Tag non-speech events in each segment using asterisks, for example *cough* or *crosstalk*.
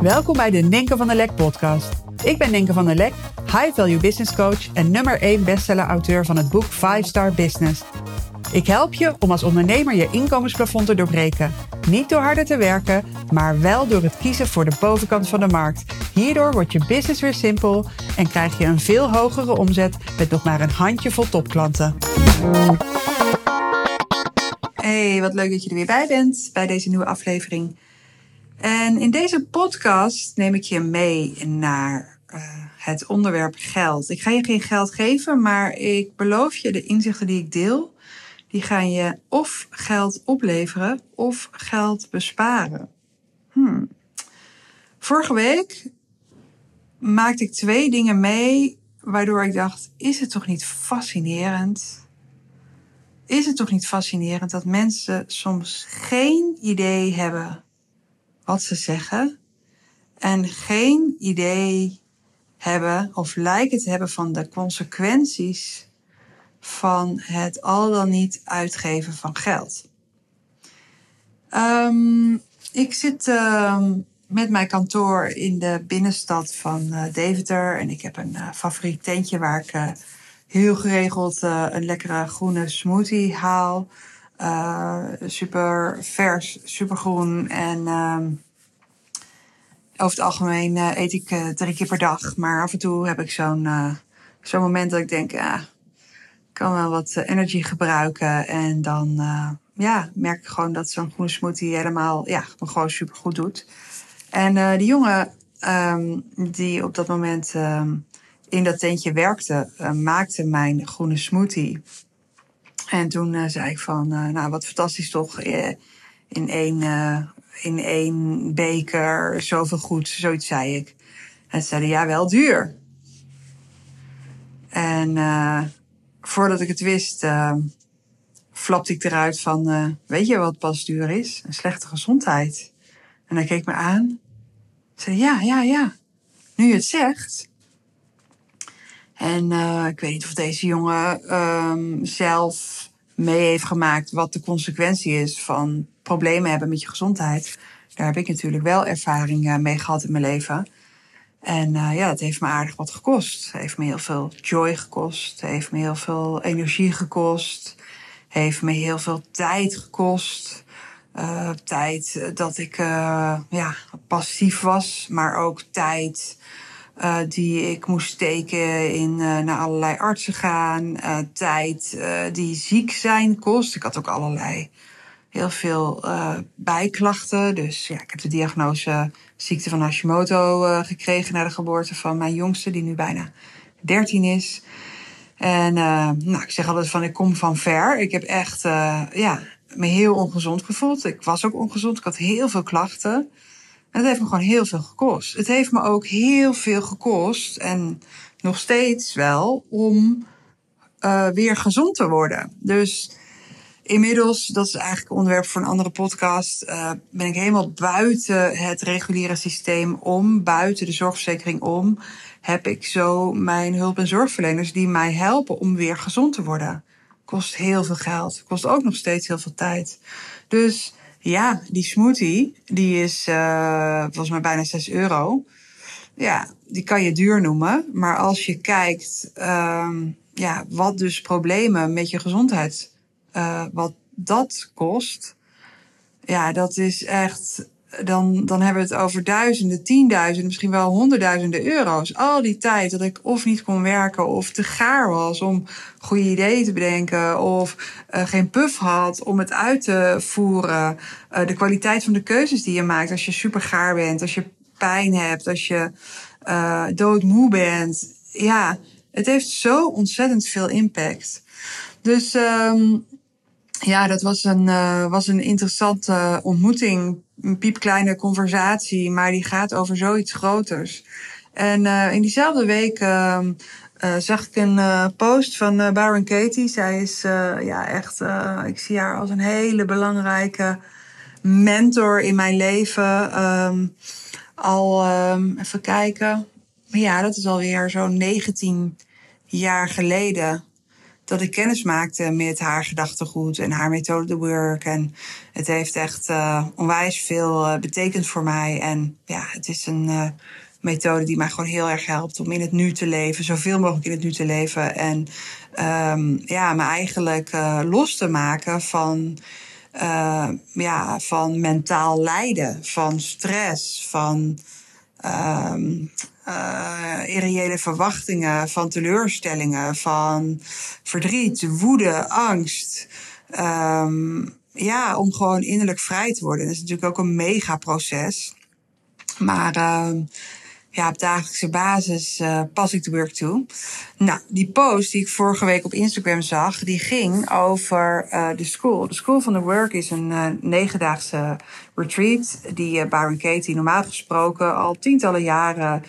Welkom bij de Ninke van der Lek podcast. Ik ben Ninke van der Lek, high value business coach en nummer 1 bestseller auteur van het boek 5 Star Business. Ik help je om als ondernemer je inkomensplafond te doorbreken. Niet door harder te werken, maar wel door het kiezen voor de bovenkant van de markt. Hierdoor wordt je business weer simpel en krijg je een veel hogere omzet met nog maar een handjevol topklanten. Hey, wat leuk dat je er weer bij bent bij deze nieuwe aflevering. En in deze podcast neem ik je mee naar uh, het onderwerp geld. Ik ga je geen geld geven, maar ik beloof je de inzichten die ik deel, die gaan je of geld opleveren of geld besparen. Hmm. Vorige week maakte ik twee dingen mee waardoor ik dacht: is het toch niet fascinerend? Is het toch niet fascinerend dat mensen soms geen idee hebben wat ze zeggen en geen idee hebben of lijken te hebben van de consequenties van het al dan niet uitgeven van geld. Um, ik zit uh, met mijn kantoor in de binnenstad van uh, Deventer en ik heb een uh, favoriet tentje waar ik uh, heel geregeld een lekkere groene smoothie haal. Super vers, super groen en um, over het algemeen eet ik drie keer per dag. Maar af en toe heb ik zo'n zo'n moment dat ik denk, ja, ik kan wel wat energy gebruiken en dan ja, merk ik gewoon dat zo'n groene smoothie helemaal, ja, gewoon super goed doet. En uh, die jongen um, die op dat moment um, in dat tentje werkte, uh, maakte mijn groene smoothie. En toen uh, zei ik van, nou wat fantastisch toch, in één, in één beker, zoveel goed, zoiets zei ik. En ze zeiden, ja, wel duur. En voordat ik het wist, flapte ik eruit van, weet je wat pas duur is? Een slechte gezondheid. En hij keek me aan. Zei, ja, ja, ja. Nu je het zegt. En uh, ik weet niet of deze jongen um, zelf mee heeft gemaakt wat de consequentie is van problemen hebben met je gezondheid. Daar heb ik natuurlijk wel ervaring uh, mee gehad in mijn leven. En uh, ja, het heeft me aardig wat gekost. Heeft me heel veel joy gekost. Heeft me heel veel energie gekost heeft me heel veel tijd gekost. Uh, tijd dat ik uh, ja, passief was, maar ook tijd uh, die ik moest steken in naar allerlei artsen gaan. tijd die ziek zijn kost. Ik had ook allerlei heel veel bijklachten. Dus ja, ik heb de diagnose ziekte van Hashimoto gekregen na de geboorte van mijn jongste, die nu bijna 13 is. En nou, ik zeg altijd van ik kom van ver. Ik heb echt ja, me heel ongezond gevoeld. Ik was ook ongezond. Ik had heel veel klachten. En het heeft me gewoon heel veel gekost. Het heeft me ook heel veel gekost. En nog steeds wel om uh, weer gezond te worden. Dus inmiddels, dat is eigenlijk een onderwerp voor een andere podcast, uh, ben ik helemaal buiten het reguliere systeem om, buiten de zorgverzekering om heb ik zo mijn hulp- en zorgverleners die mij helpen om weer gezond te worden. Kost heel veel geld. Kost ook nog steeds heel veel tijd. Dus ja, die smoothie, die is uh, volgens mij bijna 6 euro. Ja, die kan je duur noemen. Maar als je kijkt, um, ja, wat dus problemen met je gezondheid, uh, wat dat kost. Ja, dat is echt dan, dan hebben we het over duizenden, tienduizenden, misschien wel honderdduizenden euro's. Al die tijd dat ik of niet kon werken of te gaar was om goede ideeën te bedenken of uh, geen puff had om het uit te voeren. Uh, de kwaliteit van de keuzes die je maakt als je super gaar bent, als je pijn hebt, als je uh, doodmoe bent. Ja, het heeft zo ontzettend veel impact. Dus um, ja, dat was een, was een interessante ontmoeting. Een piepkleine conversatie, maar die gaat over zoiets groters. En uh, in diezelfde week uh, zag ik een post van Baron Katie. Zij is ja, echt, ik zie haar als een hele belangrijke mentor in mijn leven. Um, al, um, even kijken. Ja, dat is alweer zo'n 19 jaar geleden dat ik kennis maakte met haar gedachtegoed en haar methode de work. En het heeft echt uh, onwijs veel uh, betekend voor mij. En ja, het is een uh, methode die mij gewoon heel erg helpt om in het nu te leven, zoveel mogelijk in het nu te leven. En um, ja, me eigenlijk los te maken van. ja, van mentaal lijden, van stress, van um, uh, irreële verwachtingen, van teleurstellingen, van verdriet, woede, angst. Um, ja, om gewoon innerlijk vrij te worden. Dat is natuurlijk ook een mega proces. Maar uh, ja, op dagelijkse basis uh, pas ik de work toe. Nou, die post die ik vorige week op Instagram zag, die ging over uh, de school. De School van the Work is een uh, negendaagse retreat die Byron Katie normaal gesproken al tientallen jaren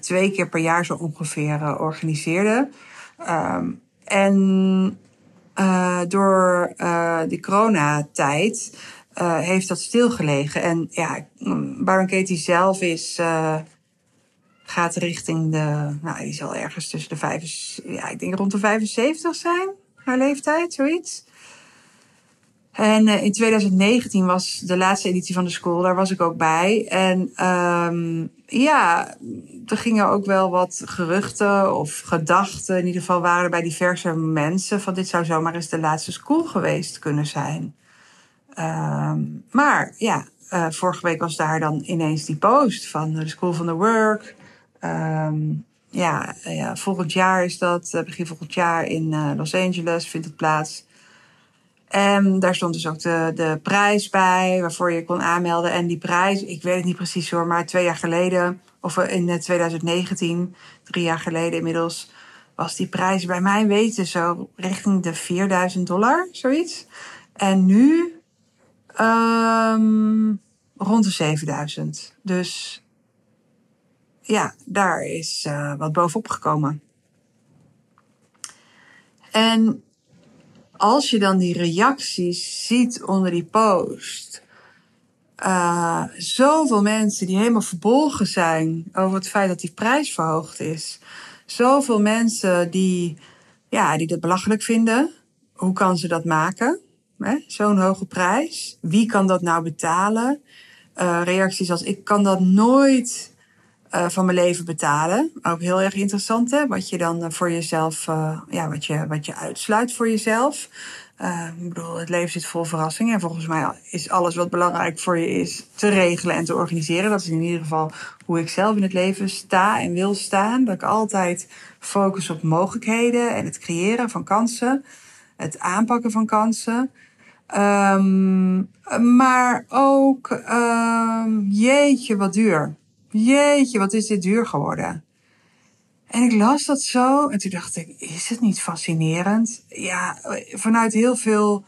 twee keer per jaar zo ongeveer organiseerde. Um, en door de coronatijd heeft dat stilgelegen. En ja, Byron Katie zelf is gaat richting de, nou, die zal ergens tussen de vijf, ja, ik denk rond de 75 zijn, haar leeftijd, zoiets. En uh, in 2019 was de laatste editie van de school, daar was ik ook bij. En um, ja, er gingen ook wel wat geruchten of gedachten, in ieder geval waren bij diverse mensen, van dit zou zomaar eens de laatste school geweest kunnen zijn. Um, maar ja, uh, vorige week was daar dan ineens die post van de School van the Work. Um, ja, ja, volgend jaar is dat, eh, begin volgend jaar in Los Angeles vindt het plaats. En daar stond dus ook de, de prijs bij waarvoor je kon aanmelden. En die prijs, ik weet het niet precies hoor, maar twee jaar geleden, of eh, in 2019, drie jaar geleden inmiddels, was die prijs bij mij weten zo richting de 4000 dollar, zoiets. En nu um, rond de 7000. Dus ja, daar is uh, wat bovenop gekomen. En als je dan die reacties ziet onder die post, uh, zoveel mensen die helemaal verbolgen zijn over het feit dat die prijs verhoogd is. Zoveel mensen die, ja, die dat belachelijk vinden. Hoe kan ze dat maken? Zo'n hoge prijs. Wie kan dat nou betalen? Uh, reacties als ik kan dat nooit uh, van mijn leven betalen. Ook heel erg interessant, hè? Wat je dan voor jezelf, uh, ja, wat je, wat je uitsluit voor jezelf. Ik bedoel, het leven zit vol verrassingen. En volgens mij is alles wat belangrijk voor je is te regelen en te organiseren. Dat is in ieder geval hoe ik zelf in het leven sta en wil staan. Dat ik altijd focus op mogelijkheden en het creëren van kansen. Het aanpakken van kansen. Um, maar ook, um, jeetje, wat duur jeetje, wat is dit duur geworden. En ik las dat zo en toen dacht ik, is het niet fascinerend? Ja, vanuit heel veel,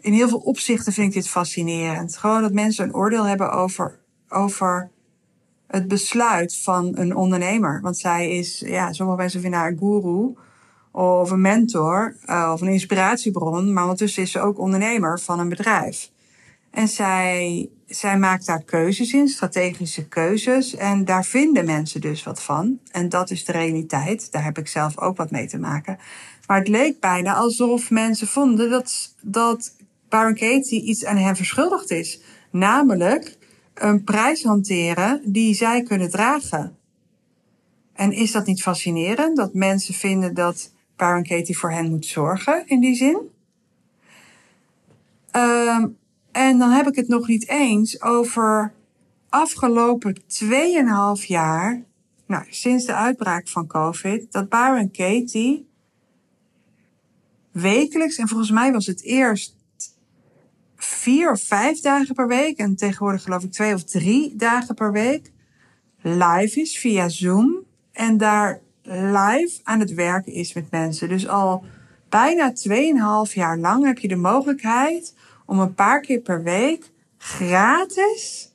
in heel veel opzichten vind ik dit fascinerend. Gewoon dat mensen een oordeel hebben over, over het besluit van een ondernemer. Want zij is, ja, sommige mensen vinden haar een guru of een mentor uh, of een inspiratiebron. Maar ondertussen is ze ook ondernemer van een bedrijf. En zij zij maakt daar keuzes in, strategische keuzes. En daar vinden mensen dus wat van. En dat is de realiteit. Daar heb ik zelf ook wat mee te maken. Maar het leek bijna alsof mensen vonden dat, dat Baron Katie iets aan hen verschuldigd is. Namelijk een prijs hanteren die zij kunnen dragen. En is dat niet fascinerend dat mensen vinden dat Baron Katie voor hen moet zorgen in die zin? Um, en dan heb ik het nog niet eens over afgelopen 2,5 jaar, nou, sinds de uitbraak van COVID, dat Baron Katie wekelijks, en volgens mij was het eerst vier of vijf dagen per week, en tegenwoordig geloof ik twee of drie dagen per week, live is via Zoom. En daar live aan het werken is met mensen. Dus al bijna 2,5 jaar lang heb je de mogelijkheid om een paar keer per week gratis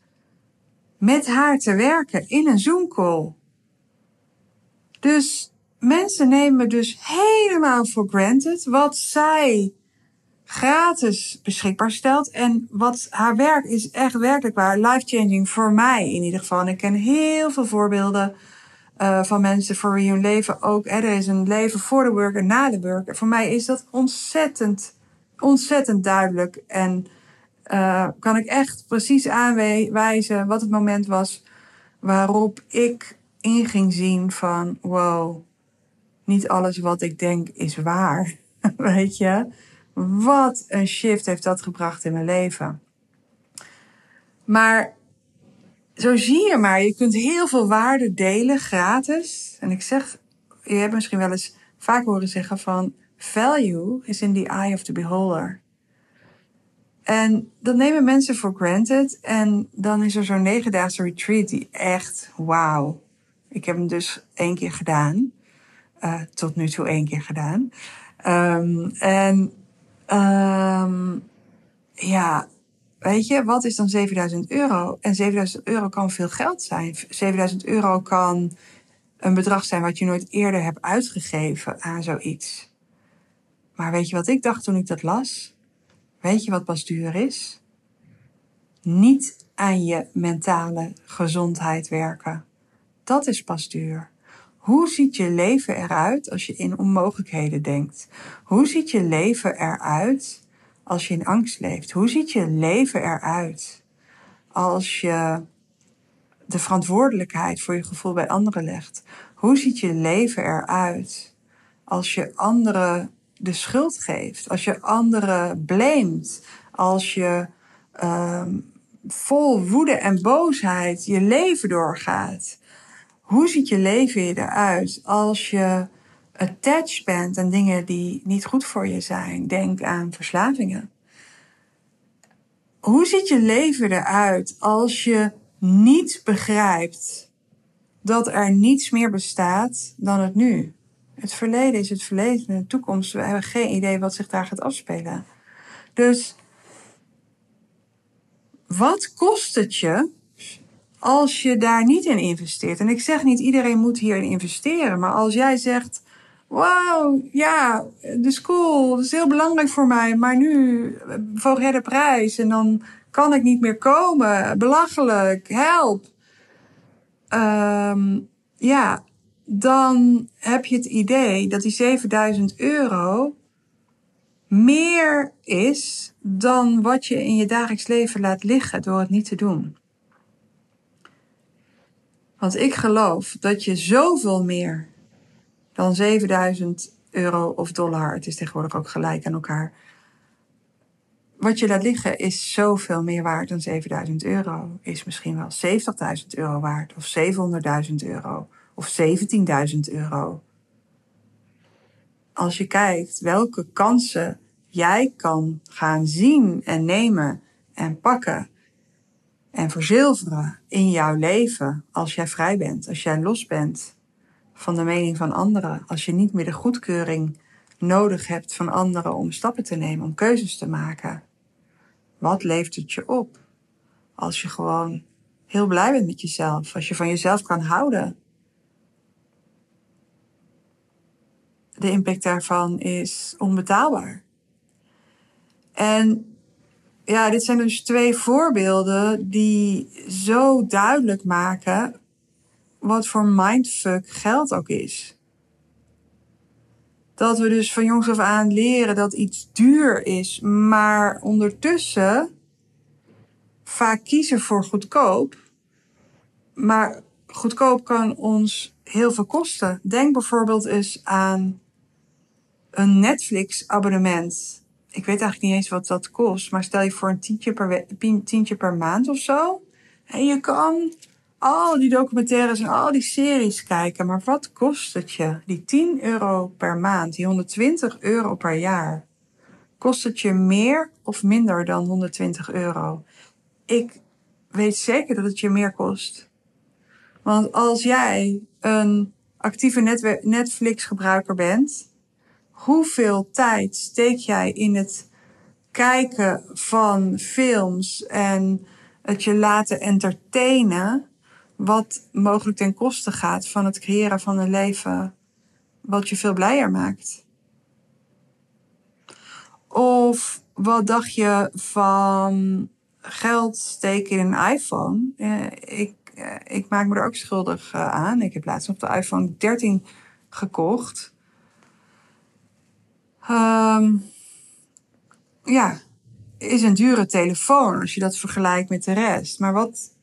met haar te werken in een Zoom call. Dus mensen nemen dus helemaal voor granted wat zij gratis beschikbaar stelt. En wat haar werk is echt werkelijk waar life-changing voor mij in ieder geval. En ik ken heel veel voorbeelden uh, van mensen voor wie hun leven ook. Er is een leven voor de work en na de work. Voor mij is dat ontzettend, ontzettend duidelijk. En uh, kan ik echt precies aanwijzen wat het moment was waarop ik in ging zien van wow, niet alles wat ik denk is waar. *laughs* Weet je? Wat een shift heeft dat gebracht in mijn leven. Maar zo zie je maar, je kunt heel veel waarde delen gratis. En ik zeg, je hebt misschien wel eens vaak horen zeggen van value is in the eye of the beholder. En dat nemen mensen voor granted. En dan is er zo'n negendaagse retreat die echt, wauw. Ik heb hem dus één keer gedaan. Uh, tot nu toe één keer gedaan. Um, en um, ja, weet je, wat is dan 7000 euro? En 7000 euro kan veel geld zijn. 7000 euro kan een bedrag zijn wat je nooit eerder hebt uitgegeven aan zoiets. Maar weet je wat ik dacht toen ik dat las? Weet je wat pas duur is? Niet aan je mentale gezondheid werken. Dat is pas duur. Hoe ziet je leven eruit als je in onmogelijkheden denkt? Hoe ziet je leven eruit als je in angst leeft? Hoe ziet je leven eruit als je de verantwoordelijkheid voor je gevoel bij anderen legt? Hoe ziet je leven eruit als je anderen de schuld geeft? Als je anderen blamet? Als je um, vol woede en boosheid je leven doorgaat? Hoe ziet je leven eruit als je attached bent aan dingen die niet goed voor je zijn? Denk aan verslavingen. Hoe ziet je leven eruit als je niet begrijpt dat er niets meer bestaat dan het nu? Het verleden is het verleden en de toekomst. We hebben geen idee wat zich daar gaat afspelen. Dus wat kost het je als je daar niet in investeert. En ik zeg niet iedereen moet hierin investeren, maar als jij zegt, wow, ja, de school is heel belangrijk voor mij, maar nu voor de prijs en dan kan ik niet meer komen, belachelijk, help. Um, ja, dan heb je het idee dat die 7000 euro meer is dan wat je in je dagelijks leven laat liggen door het niet te doen. Want ik geloof dat je zoveel meer dan 7000 euro of dollar, het is tegenwoordig ook gelijk aan elkaar. Wat je laat liggen is zoveel meer waard dan 7000 euro. Is misschien wel 70.000 euro waard, of 700.000 euro, of 17.000 euro. Als je kijkt welke kansen jij kan gaan zien en nemen en pakken en verzilveren in jouw leven als jij vrij bent, als jij los bent van de mening van anderen, als je niet meer de goedkeuring nodig hebt van anderen om stappen te nemen, om keuzes te maken. Wat levert het je op als je gewoon heel blij bent met jezelf, als je van jezelf kan houden? De impact daarvan is onbetaalbaar. En ja, dit zijn dus twee voorbeelden die zo duidelijk maken wat voor mindfuck geld ook is. Dat we dus van jongs af aan leren dat iets duur is, maar ondertussen vaak kiezen voor goedkoop. Maar goedkoop kan ons heel veel kosten. Denk bijvoorbeeld eens aan een Netflix-abonnement ik weet eigenlijk niet eens wat dat kost. Maar stel je voor een tientje per, tientje per maand of zo. En je kan al die documentaires en al die series kijken. Maar wat kost het je? Die 10 euro per maand, die 120 euro per jaar. Kost het je meer of minder dan 120 euro? Ik weet zeker dat het je meer kost. Want als jij een actieve Netflix gebruiker bent hoeveel tijd steek jij in het kijken van films en het je laten entertainen, wat mogelijk ten koste gaat van het creëren van een leven wat je veel blijer maakt? Of wat dacht je van geld steken in een iPhone? Ik eh, ik maak me er ook schuldig eh, aan. Ik heb laatst nog de iPhone 13 gekocht. Ehm, ja, is een dure telefoon als je dat vergelijkt met de rest. Maar wat,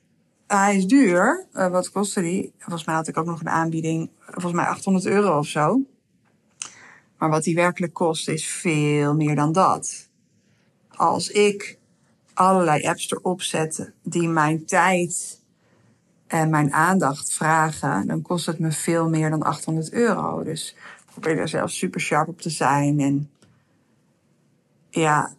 hij is duur. Uh, wat kostte die? Volgens mij had ik ook nog een aanbieding, volgens mij 800 euro of zo. Maar wat die werkelijk kost is veel meer dan dat. Als ik allerlei apps erop zet die mijn tijd en mijn aandacht vragen, dan kost het me veel meer dan 800 euro. Dus probeer daar zelf super sharp op te zijn. En ja,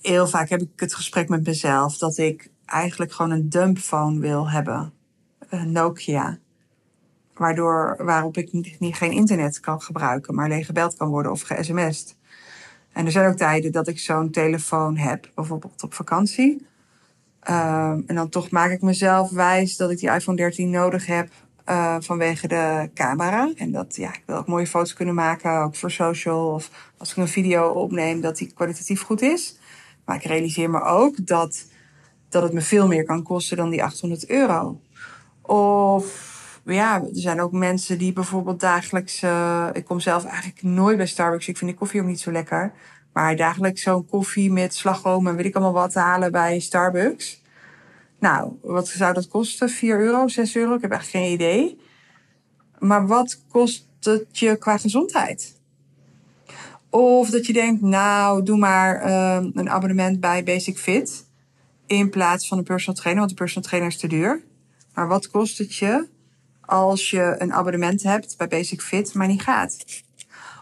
heel vaak heb ik het gesprek met mezelf dat ik eigenlijk gewoon een dumpphone wil hebben. Een Nokia. Waardoor, waarop ik niet, geen internet kan gebruiken, maar alleen gebeld kan worden of ge-sms'd. En er zijn ook tijden dat ik zo'n telefoon heb, bijvoorbeeld op vakantie. Uh, en dan toch maak ik mezelf wijs dat ik die iPhone 13 nodig heb uh, vanwege de camera. En dat, ja, ik wil ook mooie foto's kunnen maken, ook voor social. Of als ik een video opneem, dat die kwalitatief goed is. Maar ik realiseer me ook dat, dat het me veel meer kan kosten dan die 800 euro. Of ja, er zijn ook mensen die bijvoorbeeld dagelijks. Uh, ik kom zelf eigenlijk nooit bij Starbucks. Ik vind die koffie ook niet zo lekker. Maar dagelijks zo'n koffie met slagroom en weet ik allemaal wat halen bij Starbucks. Nou, wat zou dat kosten? 4 euro, 6 euro? Ik heb echt geen idee. Maar wat kost het je qua gezondheid? Of dat je denkt, nou, doe maar uh, een abonnement bij Basic Fit. In plaats van een personal trainer, want de personal trainer is te duur. Maar wat kost het je als je een abonnement hebt bij Basic Fit, maar niet gaat?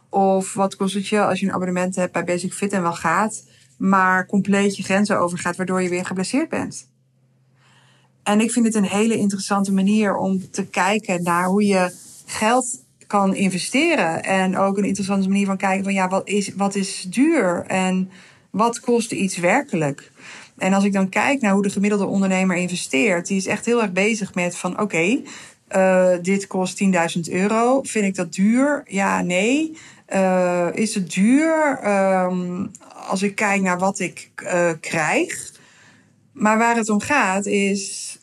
Of wat kost het je als je een abonnement hebt bij Basic Fit en wel gaat, maar compleet je grenzen overgaat, waardoor je weer geblesseerd bent? En ik vind het een hele interessante manier om te kijken naar hoe je geld kan investeren. En ook een interessante manier van kijken van ja, wat is, wat is duur en wat kost iets werkelijk? En als ik dan kijk naar hoe de gemiddelde ondernemer investeert, die is echt heel erg bezig met van oké, uh, dit kost 10.000 euro. Vind ik dat duur? Ja, nee. Uh, is het duur um, als ik kijk naar wat ik uh, krijg? Maar waar het om gaat is,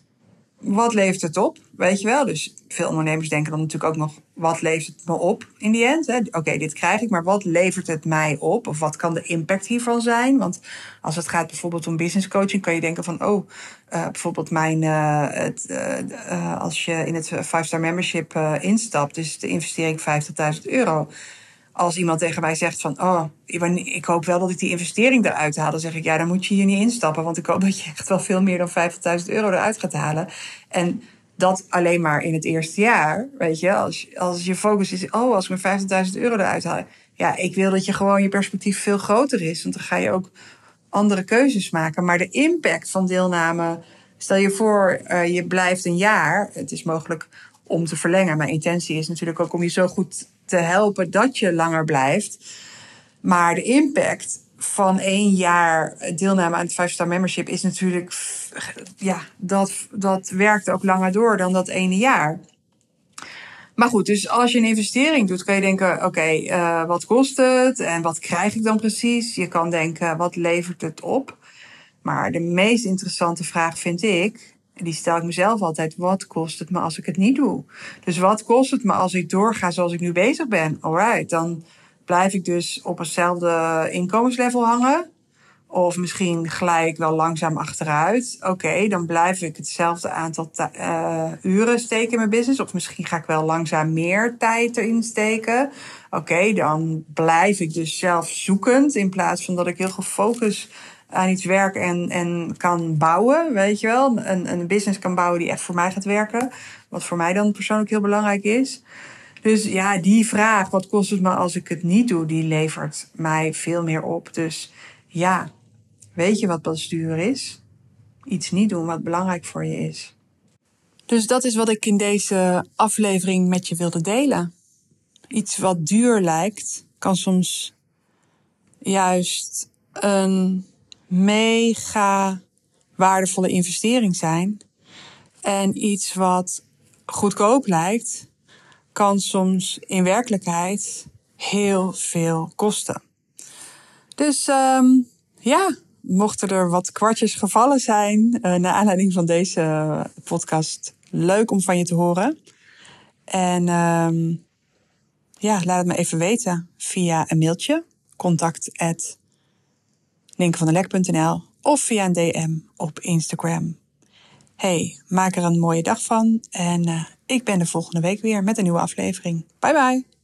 wat levert het op? Weet je wel? Dus veel ondernemers denken dan natuurlijk ook nog, wat levert het me op in die end? Oké, dit krijg ik, maar wat levert het mij op? Of wat kan de impact hiervan zijn? Want als het gaat bijvoorbeeld om business coaching, kan je denken van, oh, uh, bijvoorbeeld mijn, uh, het, uh, als je in het 5-star membership instapt, is de investering 50.000 euro als iemand tegen mij zegt van, oh, ik hoop wel dat ik die investering eruit haal, dan zeg ik, ja, dan moet je hier niet instappen, want ik hoop dat je *laughs* echt wel veel meer dan 50.000 euro eruit gaat halen. En dat alleen maar in het eerste jaar, weet je, als, als je focus is, oh, als ik mijn 50.000 euro eruit haal, ja, ik wil dat je gewoon je perspectief veel groter is, want dan ga je ook andere keuzes maken. Maar de impact van deelname, stel je voor, uh, je blijft een jaar, het is mogelijk om te verlengen. Mijn intentie is natuurlijk ook om je zo goed te helpen dat je langer blijft. Maar de impact van één jaar deelname aan het 5-star membership is natuurlijk, ja, dat, dat werkt ook langer door dan dat ene jaar. Maar goed, dus als je een investering doet, kan je denken: oké, uh, wat kost het en wat krijg ik dan precies? Je kan denken: wat levert het op? Maar de meest interessante vraag vind ik: die stel ik mezelf altijd. Wat kost het me als ik het niet doe? Dus wat kost het me als ik doorga zoals ik nu bezig ben? Alright, dan blijf ik dus op hetzelfde inkomenslevel hangen. Of misschien glij ik wel langzaam achteruit. Oké, dan blijf ik hetzelfde aantal uh, uren steken in mijn business. Of misschien ga ik wel langzaam meer tijd erin steken. Oké, dan blijf ik dus zelf zoekend. In plaats van dat ik heel gefocust aan iets werk en, en kan bouwen, weet je wel. Een, een business kan bouwen die echt voor mij gaat werken. Wat voor mij dan persoonlijk heel belangrijk is. Dus ja, die vraag, wat kost het me als ik het niet doe, die levert mij veel meer op. Dus ja, weet je wat pas duur is? Iets niet doen wat belangrijk voor je is. Dus dat is wat ik in deze aflevering met je wilde delen. Iets wat duur lijkt, kan soms juist een mega waardevolle investering zijn. En iets wat goedkoop lijkt, kan soms in werkelijkheid heel veel kosten. Dus um, ja, mochten er wat kwartjes gevallen zijn uh, naar aanleiding van deze podcast, leuk om van je te horen. En uh, ja, laat het me even weten via een mailtje, contact at of via een DM op Instagram. Hey, maak er een mooie dag van en uh, ik ben de volgende week weer met een nieuwe aflevering. Bye bye!